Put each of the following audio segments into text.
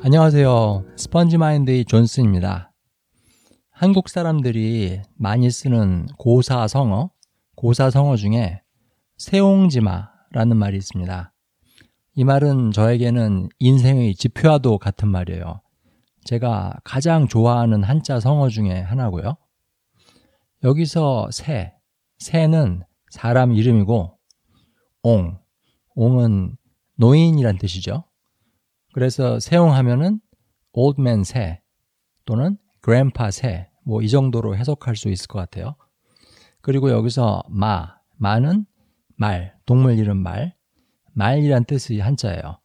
안녕하세요. 스펀지마인드의 존슨입니다. 한국 사람들이 많이 쓰는 고사성어, 고사성어 중에 세옹지마라는 말이 있습니다. 이 말은 저에게는 인생의 지표와도 같은 말이에요. 제가 가장 좋아하는 한자 성어 중에 하나고요. 여기서 새, 새는 사람 이름이고 옹, 옹은 노인이란 뜻이죠. 그래서 세용하면은 old man 새 또는 grandpa 새 뭐 이 정도로 해석할 수 있을 것 같아요. 그리고 여기서 마, 마는 말, 동물 이름 말, 말이란 뜻의 한자예요.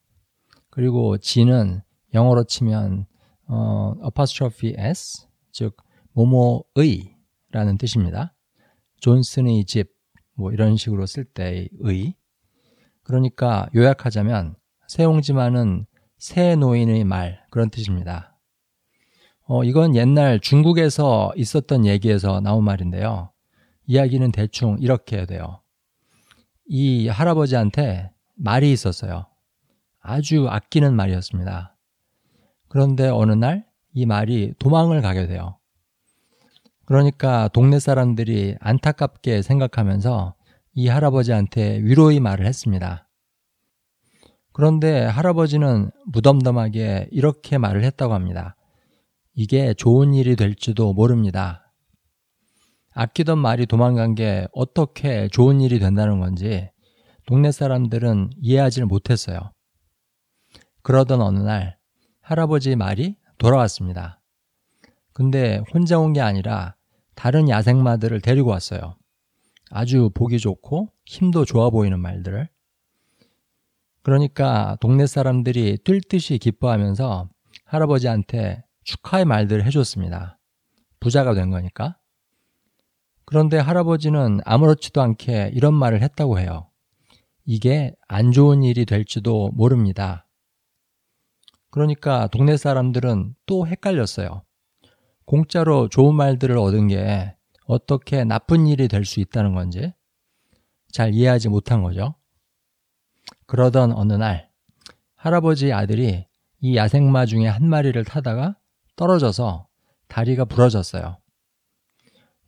그리고 지는 영어로 치면 어, apostrophe s 즉 모모의라는 뜻입니다. 존슨의 집, 뭐 이런 식으로 쓸 때의 의. 그러니까 요약하자면 세옹지마는 새 노인의 말 그런 뜻입니다. 어, 이건 옛날 중국에서 있었던 얘기에서 나온 말인데요. 이야기는 대충 이렇게 돼요. 이 할아버지한테 말이 있었어요. 아주 아끼는 말이었습니다. 그런데 어느 날 이 말이 도망을 가게 돼요. 그러니까 동네 사람들이 안타깝게 생각하면서 이 할아버지한테 위로의 말을 했습니다. 그런데 할아버지는 무덤덤하게 이렇게 말을 했다고 합니다. 이게 좋은 일이 될지도 모릅니다. 아끼던 말이 도망간 게 어떻게 좋은 일이 된다는 건지 동네 사람들은 이해하지를 못했어요. 그러던 어느 날 할아버지 말이 돌아왔습니다. 근데 혼자 온 게 아니라 다른 야생마들을 데리고 왔어요. 아주 보기 좋고 힘도 좋아 보이는 말들을. 그러니까 동네 사람들이 뛸 듯이 기뻐하면서 할아버지한테 축하의 말들을 해줬습니다. 부자가 된 거니까. 그런데 할아버지는 아무렇지도 않게 이런 말을 했다고 해요. 이게 안 좋은 일이 될지도 모릅니다. 그러니까 동네 사람들은 또 헷갈렸어요. 공짜로 좋은 말들을 얻은 게 어떻게 나쁜 일이 될 수 있다는 건지 잘 이해하지 못한 거죠. 그러던 어느 날 할아버지 아들이 이 야생마 중에 한 마리를 타다가 떨어져서 다리가 부러졌어요.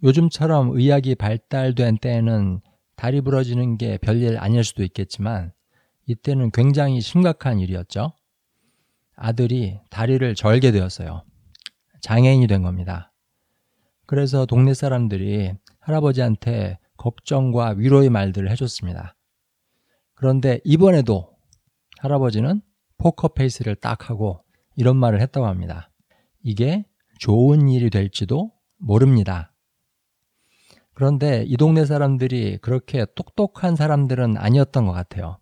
요즘처럼 의학이 발달된 때에는 다리 부러지는 게 별일 아닐 수도 있겠지만 이때는 굉장히 심각한 일이었죠. 아들이 다리를 절게 되었어요. 장애인이 된 겁니다. 그래서 동네 사람들이 할아버지한테 걱정과 위로의 말들을 해줬습니다. 그런데 이번에도 할아버지는 포커페이스를 딱 하고 이런 말을 했다고 합니다. 이게 좋은 일이 될지도 모릅니다. 그런데 이 동네 사람들이 그렇게 똑똑한 사람들은 아니었던 것 같아요.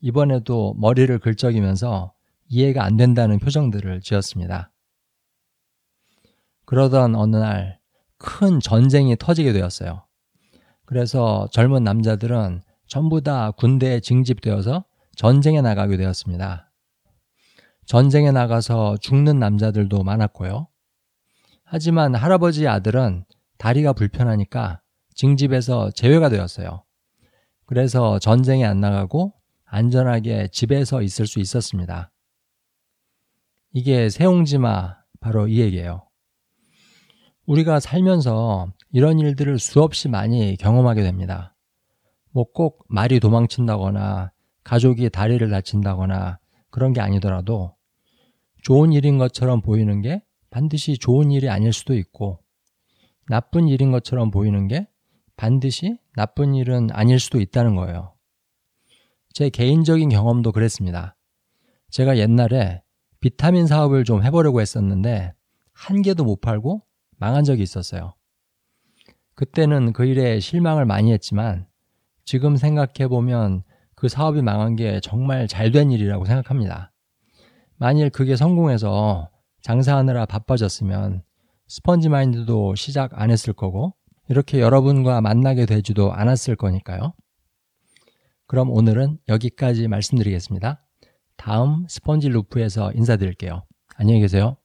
이번에도 머리를 긁적이면서 이해가 안 된다는 표정들을 지었습니다. 그러던 어느 날 큰 전쟁이 터지게 되었어요. 그래서 젊은 남자들은 전부 다 군대에 징집되어서 전쟁에 나가게 되었습니다. 전쟁에 나가서 죽는 남자들도 많았고요. 하지만 할아버지 아들은 다리가 불편하니까 징집에서 제외가 되었어요. 그래서 전쟁에 안 나가고 안전하게 집에서 있을 수 있었습니다. 이게 세옹지마 바로 이 얘기예요. 우리가 살면서 이런 일들을 수없이 많이 경험하게 됩니다. 뭐 꼭 말이 도망친다거나 가족이 다리를 다친다거나 그런 게 아니더라도 좋은 일인 것처럼 보이는 게 반드시 좋은 일이 아닐 수도 있고 나쁜 일인 것처럼 보이는 게 반드시 나쁜 일은 아닐 수도 있다는 거예요. 제 개인적인 경험도 그랬습니다. 제가 옛날에 비타민 사업을 좀 해보려고 했었는데 한 개도 못 팔고 망한 적이 있었어요. 그때는 그 일에 실망을 많이 했지만 지금 생각해 보면 그 사업이 망한 게 정말 잘 된 일이라고 생각합니다. 만일 그게 성공해서 장사하느라 바빠졌으면 스펀지 마인드도 시작 안 했을 거고 이렇게 여러분과 만나게 되지도 않았을 거니까요. 그럼 오늘은 여기까지 말씀드리겠습니다. 다음 스펀지 루프에서 인사드릴게요. 안녕히 계세요.